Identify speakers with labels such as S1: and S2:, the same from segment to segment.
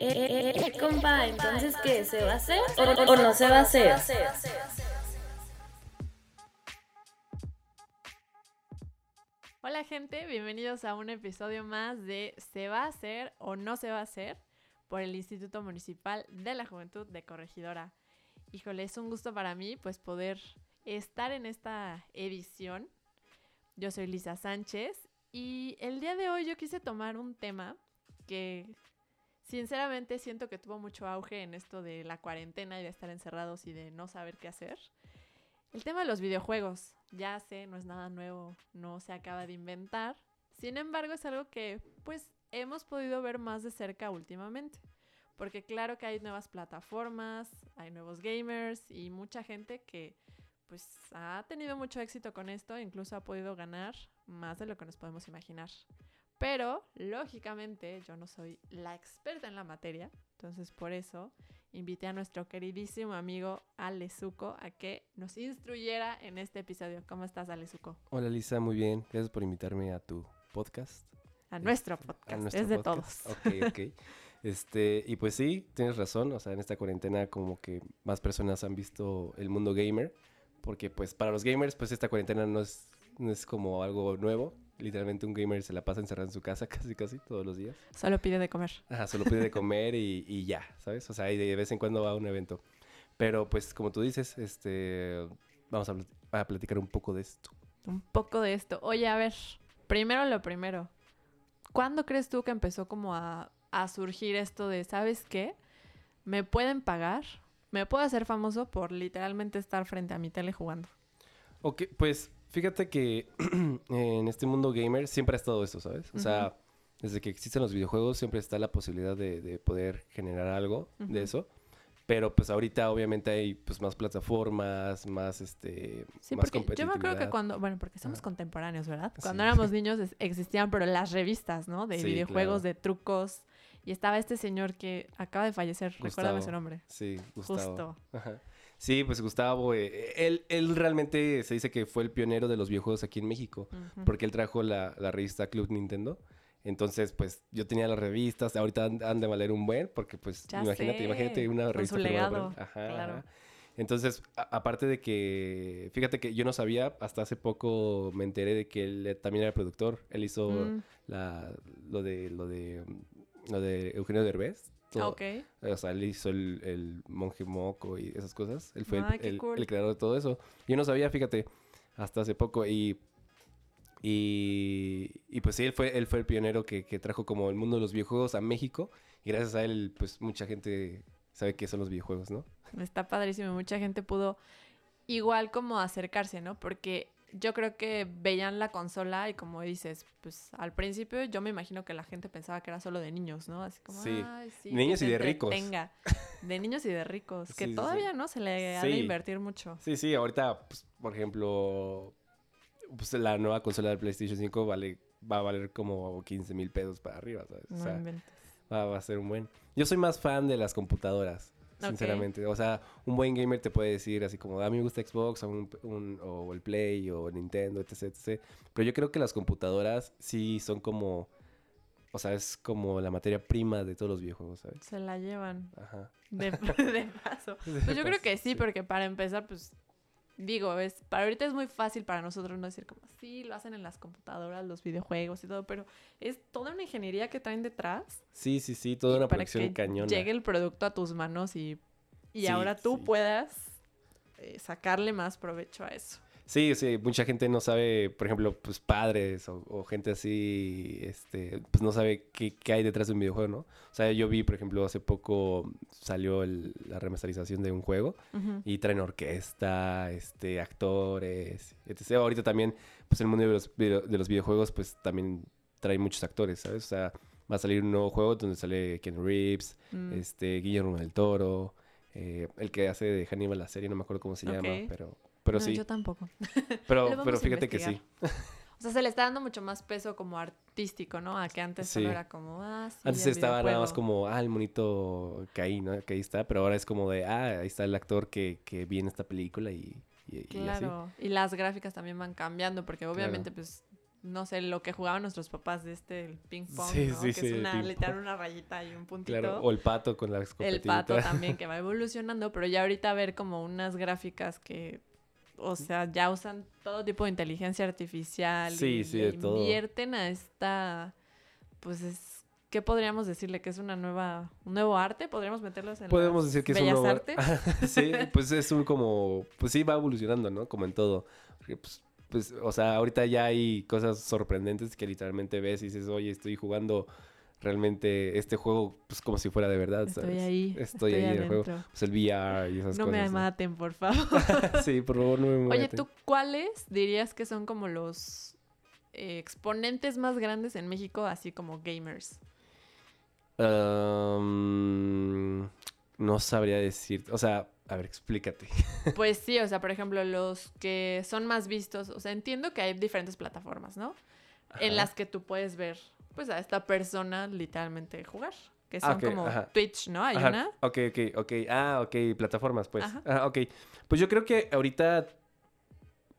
S1: Eh, eh, eh, compa, entonces, ¿qué? ¿Se va a hacer o, o no se va a hacer?
S2: Hola gente, bienvenidos a un episodio más de ¿Se va a hacer o no se va a hacer? por el Instituto Municipal de la Juventud de Corregidora. Híjole, es un gusto para mí pues poder estar en esta edición. Yo soy Lisa Sánchez y el día de hoy yo quise tomar un tema que sinceramente siento que tuvo mucho auge en esto de la cuarentena y de estar encerrados y de no saber qué hacer. El tema de los videojuegos, ya sé, no es nada nuevo, no se acaba de inventar. Sin embargo, es algo que pues hemos podido ver más de cerca últimamente. Porque claro que hay nuevas plataformas, hay nuevos gamers y mucha gente que pues ha tenido mucho éxito con esto, incluso ha podido ganar más de lo que nos podemos imaginar. Pero, lógicamente, yo no soy la experta en la materia, entonces por eso invité a nuestro queridísimo amigo Alezuko a que nos instruyera en este episodio. ¿Cómo estás, Alezuko?
S3: Hola Lisa, muy bien. Gracias por invitarme a tu podcast.
S2: A nuestro podcast, es de todos.
S3: Ok, ok. Este, y pues sí, tienes razón, o sea, en esta cuarentena como que más personas han visto el mundo gamer, porque pues para los gamers pues esta cuarentena no es, no es como algo nuevo, literalmente un gamer se la pasa encerrado en su casa casi casi todos los días.
S2: Solo pide de comer.
S3: Ajá, solo pide de comer y, y ya, ¿sabes? O sea, y de vez en cuando va a un evento. Pero pues como tú dices, este, vamos a, a platicar un poco de esto.
S2: Un poco de esto. Oye, a ver, primero lo primero. ¿Cuándo crees tú que empezó como a, a surgir esto de, ¿sabes qué? Me pueden pagar, me puedo hacer famoso por literalmente estar frente a mi tele jugando.
S3: Ok, pues fíjate que en este mundo gamer siempre ha estado eso, ¿sabes? O sea, desde que existen los videojuegos siempre está la posibilidad de, de poder generar algo de eso. Pero pues ahorita obviamente hay pues más plataformas, más este
S2: Sí,
S3: más
S2: porque yo me acuerdo que cuando, bueno, porque somos contemporáneos, ¿verdad?
S3: Sí.
S2: Cuando éramos niños existían, pero las revistas, ¿no? De
S3: Sí,
S2: videojuegos,
S3: claro.
S2: de trucos. Y estaba este señor que acaba de fallecer, recuérdame
S3: Gustavo.
S2: su nombre.
S3: Sí, Gustavo.
S2: Justo.
S3: Ajá. Sí, pues Gustavo, eh, él, él realmente se dice que fue el pionero de los videojuegos aquí en México, porque él trajo la, la revista Club Nintendo. Entonces, pues yo tenía las revistas, ahorita han, han de valer un buen, porque pues
S2: Ya
S3: imagínate,
S2: sé,
S3: imagínate una
S2: con
S3: revista
S2: su
S3: firmada por
S2: legado.
S3: Ajá,
S2: claro.
S3: ajá. Entonces, aparte de que, fíjate que yo no sabía, hasta hace poco me enteré de que él eh, también era productor. Él hizo
S2: Mm,
S3: la, lo de, lo de, lo de Eugenio Derbez. Todo.
S2: ok.
S3: O sea, él hizo el, el monje moco y esas cosas. Él fue el-
S2: Ay, qué
S3: el,
S2: cool.
S3: el creador de todo eso. Yo no sabía, fíjate, hasta hace poco. Y, y, y pues sí, él fue, él fue el pionero que, que trajo como el mundo de los videojuegos a México. Y gracias a él, pues mucha gente sabe qué son los videojuegos, ¿no?
S2: Está padrísimo. Mucha gente pudo igual como acercarse, ¿no? Porque yo creo que veían la consola y como dices, pues al principio yo me imagino que la gente pensaba que era solo de niños, ¿no? Así como,
S3: Sí.
S2: Ay, sí,
S3: Niños y de ricos.
S2: entretenga". De niños y de ricos. Que
S3: Sí,
S2: todavía, ¿no? Se le ha de invertir mucho.
S3: Sí, sí, ahorita, pues, por ejemplo, pues la nueva consola del PlayStation 5 vale, va a valer como 15 mil pesos para arriba, ¿sabes? O
S2: No
S3: sea,
S2: inventes.
S3: Va, va a ser un buen. Yo soy más fan de las computadoras, Sinceramente. O sea, un buen gamer te puede decir así como, a mí me gusta Xbox o, un- un- o el Play o Nintendo, etc, etc. Pero yo creo que las computadoras sí son como, o sea, es como la materia prima de todos los videojuegos, ¿sabes?
S2: Se la llevan
S3: Ajá.
S2: de, de paso. Pues yo creo que sí, porque para empezar, pues digo, es para ahorita es muy fácil para nosotros no decir como sí, lo hacen en las computadoras, los videojuegos y todo, pero es toda una ingeniería que traen detrás
S3: Sí, sí, sí, toda una
S2: para
S3: producción
S2: que
S3: cañona.
S2: llegue el producto a tus manos y, y
S3: Sí,
S2: ahora tú
S3: sí.
S2: puedas eh, sacarle más provecho a eso.
S3: Sí, sí, mucha gente no sabe, por ejemplo, pues padres o, o gente así, este, pues no sabe qué, qué hay detrás de un videojuego, ¿no? O sea, yo vi, por ejemplo, hace poco salió el- la remasterización de un juego y traen orquesta, este, actores, etc. Ahorita también, pues el mundo de los, video- de los videojuegos, pues también trae muchos actores, ¿sabes? O sea, va a salir un nuevo juego donde sale Ken Reeves,
S2: Mm.
S3: este, Guillermo del Toro, eh, el que hace de Hannibal la serie, no me acuerdo cómo se llama, pero, pero
S2: No,
S3: sí.
S2: Yo tampoco.
S3: Pero, pero fíjate que sí.
S2: O sea, se le está dando mucho más peso como artístico, ¿no? A que antes solo era como, ah, sí,
S3: Antes estaba nada más como, ah, el monito que ahí, ¿no? Que ahí está, pero ahora es como de, ah, ahí está el actor que, que vi en esta película y, y, y así.
S2: Claro, y las gráficas también van cambiando, porque obviamente, pues, no sé, lo que jugaban nuestros papás de este, el ping pong,
S3: Sí,
S2: ¿no?
S3: sí,
S2: que
S3: sí,
S2: es una, literal una rayita y un puntito.
S3: Claro, o el pato con la
S2: el pato también que va evolucionando, pero ya ahorita ver como unas gráficas que, o sea, ya usan todo tipo de inteligencia artificial
S3: Sí,
S2: y
S3: sí, de todo.
S2: invierten a esta, pues es, ¿qué podríamos decirle? Que es una nueva, un nuevo arte, podríamos meterlos en
S3: Podemos
S2: las
S3: decir que es un nuevo...
S2: artes.
S3: sí, pues es un como... Pues sí, va evolucionando, ¿no? Como en todo. Porque, pues, pues, o sea, ahorita ya hay cosas sorprendentes que literalmente ves y dices, oye, estoy jugando realmente este juego pues como si fuera de verdad,
S2: Estoy
S3: ¿sabes?
S2: ahí.
S3: Estoy, ahí en el juego. Pues el VR y esas
S2: No me
S3: cosas.
S2: maten, por favor.
S3: sí, por favor, no me
S2: Oye,
S3: maten.
S2: ¿tú cuáles dirías que son como los eh, exponentes más grandes en México, así como gamers?
S3: Um, no sabría decir, o sea, a ver, explícate.
S2: Pues sí, o sea, por ejemplo, los que son más vistos, o sea, entiendo que hay diferentes plataformas, ¿no? En
S3: Ajá.
S2: las que tú puedes ver, pues, a esta persona literalmente jugar. Que
S3: Ah,
S2: son
S3: ok,
S2: como
S3: ajá.
S2: Twitch, ¿no? Hay
S3: Ajá,
S2: una.
S3: Ok, ok, ok. Ah, ok, plataformas, pues.
S2: Ajá.
S3: Ah, ok. Pues yo creo que ahorita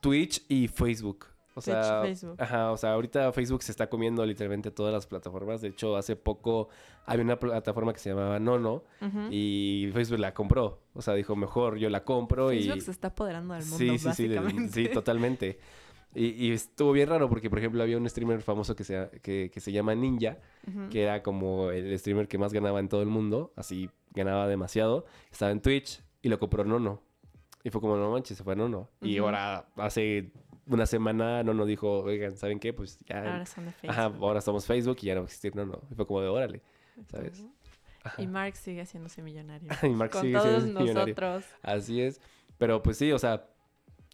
S3: Twitch y Facebook. O
S2: Twitch,
S3: sea,
S2: Facebook.
S3: ajá, o sea, ahorita Facebook se está comiendo literalmente todas las plataformas. De hecho, hace poco había una plataforma que se llamaba Nono
S2: Ujú.
S3: y Facebook la compró. O sea, dijo, mejor yo la compro
S2: Facebook
S3: y...
S2: se está apoderando del mundo,
S3: Sí, sí, sí,
S2: básicamente.
S3: sí, totalmente. Y, y estuvo bien raro porque, por ejemplo, había un streamer famoso que se, que, que se llama Ninja,
S2: Ujú.
S3: que era como el streamer que más ganaba en todo el mundo, así ganaba demasiado. Estaba en Twitch y lo compró Nono. Y fue como, no manches, se fue Nono. Y
S2: Ujú.
S3: ahora, hace una semana, Nono dijo, oigan, ¿saben qué? Pues ya...
S2: Ahora son de Facebook.
S3: Ajá, ahora somos Facebook y ya no va a existir Nono. Y fue como de, órale, ¿sabes?
S2: Ujú.
S3: Ajá.
S2: Y Mark sigue haciéndose millonario.
S3: Y Mark
S2: Con
S3: sigue
S2: todos
S3: siendo millonario.
S2: nosotros.
S3: Así es. Pero pues sí, o sea,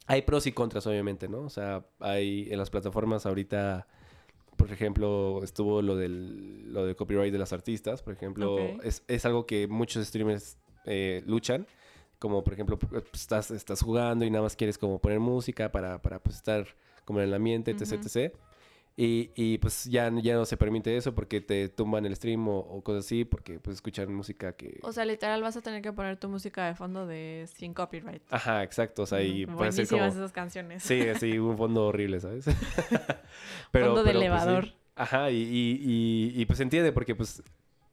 S3: hay pros y contras, obviamente, ¿no? O sea, hay en las plataformas ahorita, por ejemplo, estuvo lo del, lo del copyright de las artistas, por ejemplo, es, es algo que muchos streamers eh, luchan. Como por ejemplo, estás, estás jugando y nada más quieres como poner música para, para pues, estar como en el ambiente, etc, etc. Y, y, pues ya, ya no se permite eso porque te tumban el stream o, o cosas así porque pues escuchan música que...
S2: O sea, literal vas a tener que poner tu música de fondo de sin copyright.
S3: Ajá, exacto. O sea, y
S2: Ujú,
S3: puede ser
S2: Buenísimas
S3: como...
S2: esas canciones.
S3: Sí, sí, un fondo horrible, ¿sabes?
S2: Fondo de
S3: pues, sí.
S2: elevador.
S3: Ajá, y, y, y, y, pues entiende porque pues,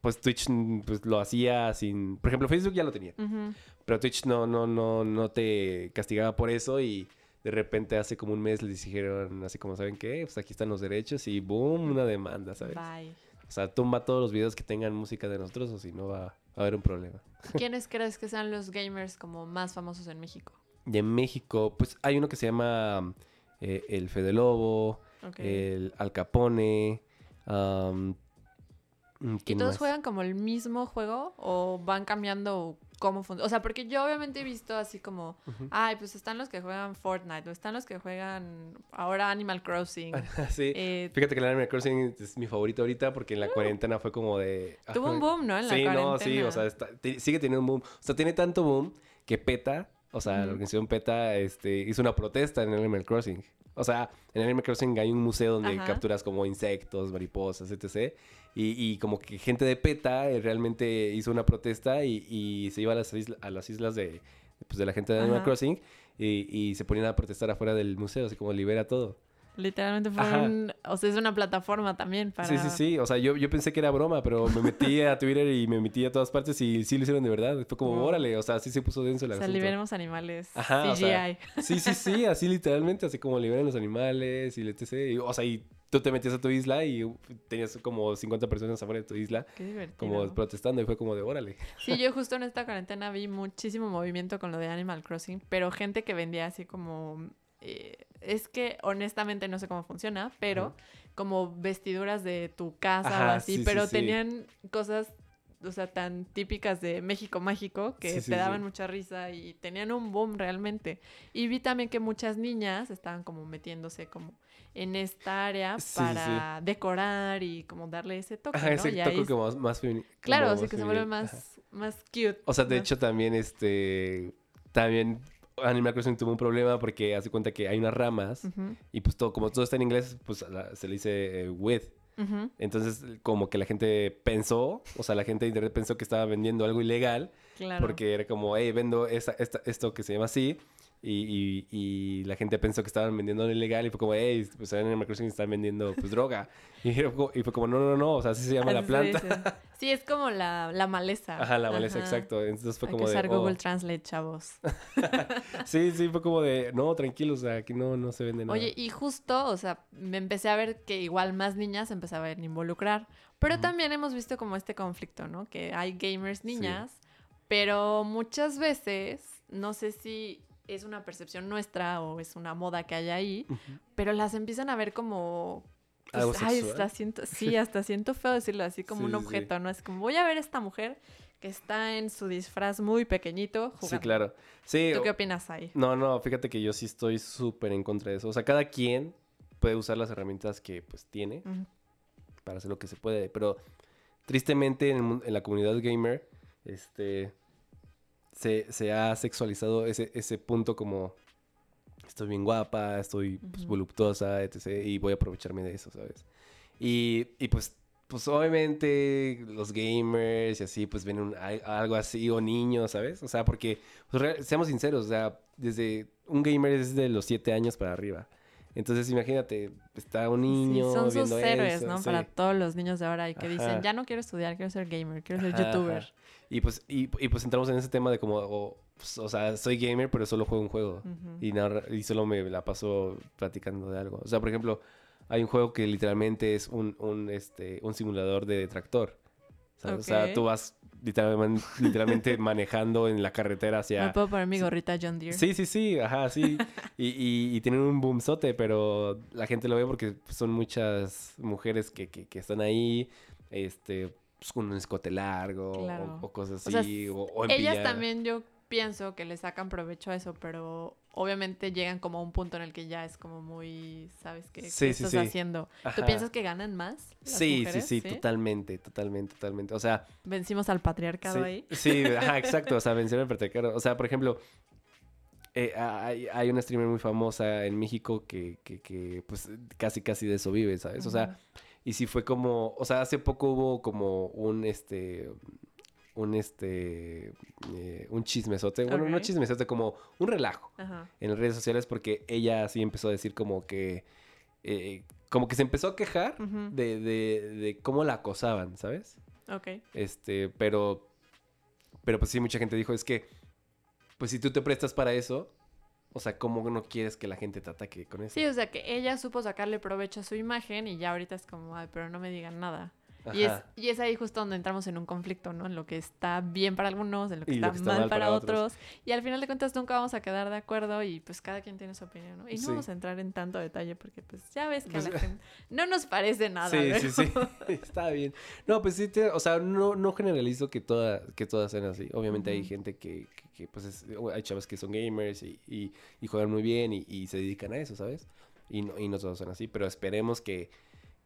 S3: pues Twitch mm, pues, lo hacía sin... Por ejemplo, Facebook ya lo tenía, pero Twitch no, no, no, no te castigaba por eso y de repente hace como un mes les dijeron así como, ¿saben qué? Pues aquí están los derechos y boom, una demanda, ¿sabes?
S2: Bye.
S3: O sea, tumba todos los videos que tengan música de nosotros o si no va, a haber un problema.
S2: ¿Quiénes crees que sean los gamers como más famosos en México?
S3: De México, pues hay uno que se llama eh, El Fede Lobo, el Al Capone. mm,
S2: ¿Y
S3: ¿quién
S2: todos
S3: más?
S2: juegan como el mismo juego o van cambiando cómo funciona? O sea, porque yo obviamente he visto así como, ay, pues están los que juegan Fortnite o están los que juegan ahora Animal Crossing.
S3: sí.
S2: Eh,
S3: Fíjate que el Animal Crossing es mi favorito ahorita porque en la cuarentena fue como de...
S2: tuvo un boom, ¿no? En la
S3: sí,
S2: cuarentena.
S3: no, sí, o sea, está- sigue teniendo un boom. O sea, tiene tanto boom que PETA, o sea, la organización PETA este, hizo una protesta en Animal Crossing. O sea, en Animal Crossing hay un museo donde
S2: Ajá.
S3: capturas como insectos, mariposas, etc. Y, y como que gente de PETA eh, realmente hizo una protesta y, y se iba a las, isla- a las islas de, pues, de la gente de Animal
S2: Ajá.
S3: Crossing y, y se ponían a protestar afuera del museo, así como libera todo.
S2: Literalmente fue
S3: Ajá.
S2: un... O sea, es una plataforma también para...
S3: Sí, sí, sí. O sea, yo, yo pensé que era broma, pero me metí a Twitter y me metí a todas partes y sí lo hicieron de verdad. Fue como, órale, o sea, sí se puso denso el
S2: O sea,
S3: asunto.
S2: liberemos animales.
S3: Ajá, o
S2: CGI.
S3: sea, Sí, sí, sí, así literalmente, así como liberan los animales y etc. Y, o sea, y tú te metías a tu isla y uh, tenías como 50 personas afuera de tu isla
S2: Qué divertido.
S3: como protestando y fue como de, órale.
S2: Sí, yo justo en esta cuarentena vi muchísimo movimiento con lo de Animal Crossing, pero gente que vendía así como... eh, es que honestamente no sé cómo funciona, pero como vestiduras de tu casa o así,
S3: sí, sí,
S2: pero
S3: sí.
S2: tenían cosas, o sea, tan típicas de México mágico que te daban mucha risa y tenían un boom realmente. Y vi también que muchas niñas estaban como metiéndose como en esta área para decorar y como darle ese toque,
S3: Ajá,
S2: ¿no?
S3: ese
S2: ahí
S3: toque como más, más femeni-
S2: Claro, así que se vuelve más, más cute.
S3: O sea, de hecho también este también Animal Crossing tuvo un problema porque hace cuenta que hay unas ramas y pues todo como todo está en inglés, pues se le dice eh, with. Entonces, como que la gente pensó, o sea, la gente de internet pensó que estaba vendiendo algo ilegal,
S2: Claro.
S3: porque era como, hey, vendo esta, esta- esto que se llama así, Y, y, y la gente pensó que estaban vendiendo ilegal y fue como, hey, pues en Animal Crossing están vendiendo pues droga. Y fue, como, y fue como, no, no, no, o sea, así se llama
S2: Así
S3: la planta.
S2: Sí, es como la, la maleza.
S3: Ajá, la maleza,
S2: Ajá.
S3: exacto. Entonces fue
S2: Hay
S3: como
S2: que
S3: de.
S2: usar
S3: oh.
S2: Google Translate, chavos.
S3: Sí, sí, fue como de, no, tranquilo, o sea, aquí no, no se vende nada.
S2: Oye, y justo, o sea, me empecé a ver que igual más niñas empezaban a involucrar. Pero también hemos visto como este conflicto, ¿no? Que hay gamers niñas, pero muchas veces, no sé si es una percepción nuestra o es una moda que hay ahí, pero las empiezan a ver como... pues,
S3: Algo
S2: ay, hasta siento, sí, hasta siento feo decirlo así como
S3: Sí,
S2: un
S3: sí.
S2: objeto, ¿no? Es como, voy a ver a esta mujer que está en su disfraz muy pequeñito jugando.
S3: Sí, claro. Sí,
S2: ¿Tú qué opinas ahí?
S3: no, no, fíjate que yo sí estoy súper en contra de eso. O sea, cada quien puede usar las herramientas que pues tiene para hacer lo que se puede, pero tristemente en, en la comunidad gamer, este, se, se ha sexualizado ese, ese punto como estoy bien guapa, estoy pues,
S2: Ujú.
S3: voluptuosa, etc. Y voy a aprovecharme de eso, ¿sabes? Y, y pues, pues obviamente los gamers y así, pues ven un- al- algo así, o niños, ¿sabes? O sea, porque, pues, seamos sinceros, o sea, desde un gamer es de los 7 años para arriba. Entonces, imagínate, está un niño
S2: sí, son sus héroes,
S3: eso,
S2: ¿no?
S3: sí.
S2: Para todos los niños de ahora y que dicen, ya no quiero estudiar, quiero ser gamer, quiero ser
S3: Ajá,
S2: youtuber.
S3: Y pues, y, y pues entramos en ese tema de como, o, pues, o sea, soy gamer, pero solo juego un juego. Y, y solo me la paso platicando de algo. O sea, por ejemplo, hay un juego que literalmente es un, un, este, un simulador de tractor. ¿Sabes? O sea, tú vas literalmente, literalmente manejando en la carretera
S2: Me
S3: hacia...
S2: puedo poner mi gorrita John Deere.
S3: Sí, sí, sí, ajá, sí. Y, y, y tienen un boomzote, pero la gente lo ve porque son muchas mujeres que, que, que están ahí, este, pues, con un escote largo o-
S2: Claro.
S3: o, cosas
S2: O sea,
S3: así, o, o en
S2: Ellas
S3: pijama.
S2: también yo pienso que le sacan provecho a eso, pero obviamente llegan como a un punto en el que ya es como muy, ¿sabes qué, ¿Qué
S3: Sí, sí,
S2: estás
S3: sí.
S2: haciendo? ¿Tú piensas que ganan más? las
S3: Sí,
S2: mujeres?
S3: sí, sí, totalmente, totalmente, totalmente. O sea,
S2: Vencimos al patriarcado ahí.
S3: sí, ajá, exacto. O sea, vencer al patriarcado. O sea, por ejemplo, eh, hay, hay una streamer muy famosa en México que, que, que, pues casi, casi de eso vive, ¿sabes? O sea, y sí fue como, o sea, hace poco hubo como un, este, un, este, eh, un chismesote, bueno, no chismesote, como un relajo
S2: Ajá.
S3: en las redes sociales porque ella sí empezó a decir como que, eh, como que se empezó a quejar de, de, de cómo la acosaban, ¿sabes?
S2: Ok.
S3: Este, pero, pero pues sí, mucha gente dijo, es que, pues si tú te prestas para eso, o sea, ¿cómo no quieres que la gente te ataque con eso?
S2: Sí, o sea que ella supo sacarle provecho a su imagen y ya ahorita es como, ay, pero no me digan nada. Y es,
S3: Ajá.
S2: y es ahí justo donde entramos en un conflicto, ¿no? En lo que está bien para algunos, en lo que,
S3: lo
S2: está,
S3: que está
S2: mal,
S3: mal
S2: para,
S3: para
S2: otros. Y al final de cuentas nunca vamos a quedar de acuerdo y pues cada quien tiene su opinión, ¿no? Y no
S3: Sí.
S2: vamos a entrar en tanto detalle porque pues ya ves que
S3: Pues-
S2: a la gente no nos parece nada.
S3: Sí, sí, sí. Está bien. No, pues sí, te- o sea, no, no generalizo que, toda, que todas sean así. Obviamente hay gente que, que, que, pues, es- hay chavas que son gamers y, y, y juegan muy bien y, y se dedican a eso, ¿sabes? Y no, y no todos son así, pero esperemos que,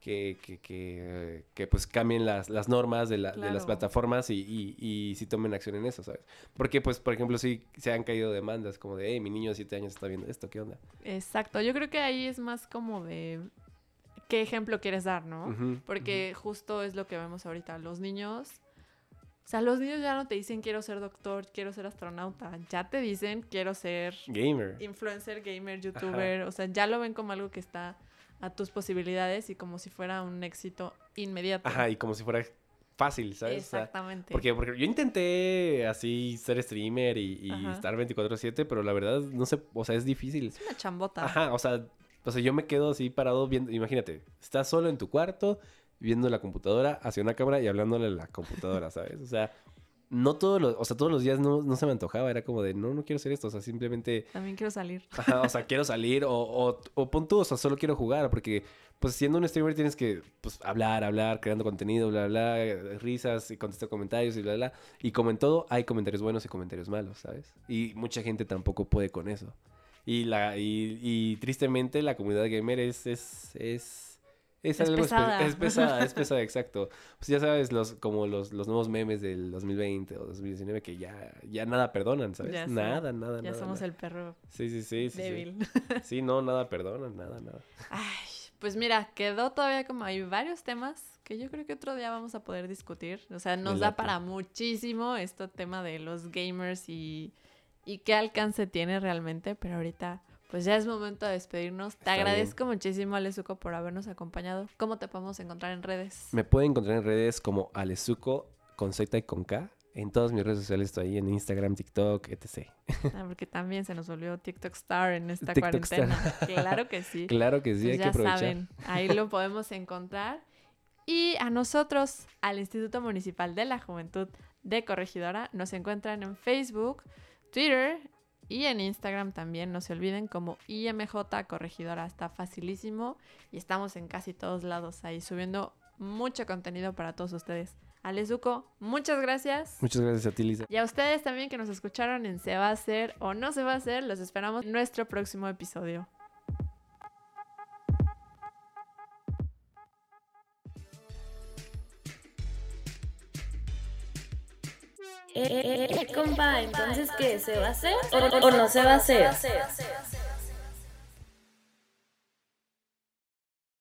S3: que, que, que, que, pues cambien las, las normas de, la- de las plataformas y, y, y sí tomen acción en eso, ¿sabes? Porque, pues, por ejemplo, sí se han caído demandas como de, hey, mi niño de 7 años está viendo esto, ¿qué onda?
S2: Exacto, yo creo que ahí es más como de qué ejemplo quieres dar, ¿no? Porque justo es lo que vemos ahorita. Los niños. O sea, los niños ya no te dicen quiero ser doctor, quiero ser astronauta. Ya te dicen quiero ser.
S3: Gamer.
S2: influencer, gamer, youtuber. O sea, ya lo ven como algo que está a tus posibilidades y como si fuera un éxito inmediato.
S3: Ajá, y como si fuera fácil, ¿sabes? O sea,
S2: Exactamente.
S3: Porque, porque yo intenté así ser streamer y, y estar 24/7, pero la verdad no sé, o sea, es difícil.
S2: es una chambota.
S3: Ajá, o sea, o sea, yo me quedo así parado viendo, imagínate, estás solo en tu cuarto, viendo la computadora hacia una cámara y hablándole a la computadora, ¿sabes? O sea, no todos los, o sea, todos los días no, no se me antojaba, era como de, no, no quiero hacer esto, o sea, simplemente,
S2: También quiero salir.
S3: ajá, o sea, quiero salir o, o, o pon tú, o sea, solo quiero jugar, porque, pues, siendo un streamer tienes que, pues, hablar, hablar, creando contenido, bla, bla, bla, risas y contestar comentarios y bla, bla, y como en todo, hay comentarios buenos y comentarios malos, ¿sabes? Y mucha gente tampoco puede con eso. Y, la, y, y tristemente la comunidad gamer es, es, es, es,
S2: Es
S3: algo
S2: pesada.
S3: es pesada, es pesada, exacto. Pues ya sabes, los, como los, los nuevos memes del 2020 o 2019 que ya, ya nada perdonan, ¿sabes?
S2: Ya
S3: nada, nada,
S2: Ya
S3: nada.
S2: somos
S3: nada.
S2: el perro
S3: Sí, sí, sí, sí.
S2: débil.
S3: Sí, no, nada perdonan, nada, nada.
S2: Ay, pues mira, quedó todavía como hay varios temas que yo creo que otro día vamos a poder discutir. O sea, nos da para muchísimo este tema de los gamers y, y qué alcance tiene realmente, pero ahorita pues ya es momento de despedirnos. Te agradezco muchísimo, Alezuco, por habernos acompañado. ¿Cómo te podemos encontrar en redes?
S3: Me pueden encontrar en redes como Alezuco con Z y con K. En todas mis redes sociales estoy ahí, en Instagram, TikTok, etc.
S2: Ah, porque también se nos volvió TikTok Star en esta
S3: TikTok Star.
S2: cuarentena. Claro que sí.
S3: Claro que sí,
S2: Pues
S3: hay que
S2: ya
S3: aprovechar.
S2: saben, ahí lo podemos encontrar. Y a nosotros, al Instituto Municipal de la Juventud de Corregidora, nos encuentran en Facebook, Twitter y en Instagram también. No se olviden como IMJ Corregidora. Está facilísimo y estamos en casi todos lados ahí subiendo mucho contenido para todos ustedes. Alezuco, muchas gracias.
S3: Muchas gracias a ti, Lisa.
S2: Y a ustedes también que nos escucharon en Se va a hacer o no se va a hacer, los esperamos en nuestro próximo episodio.
S1: Eh, eh, compa, entonces, ¿qué? ¿Se va a hacer o, o no se va a hacer?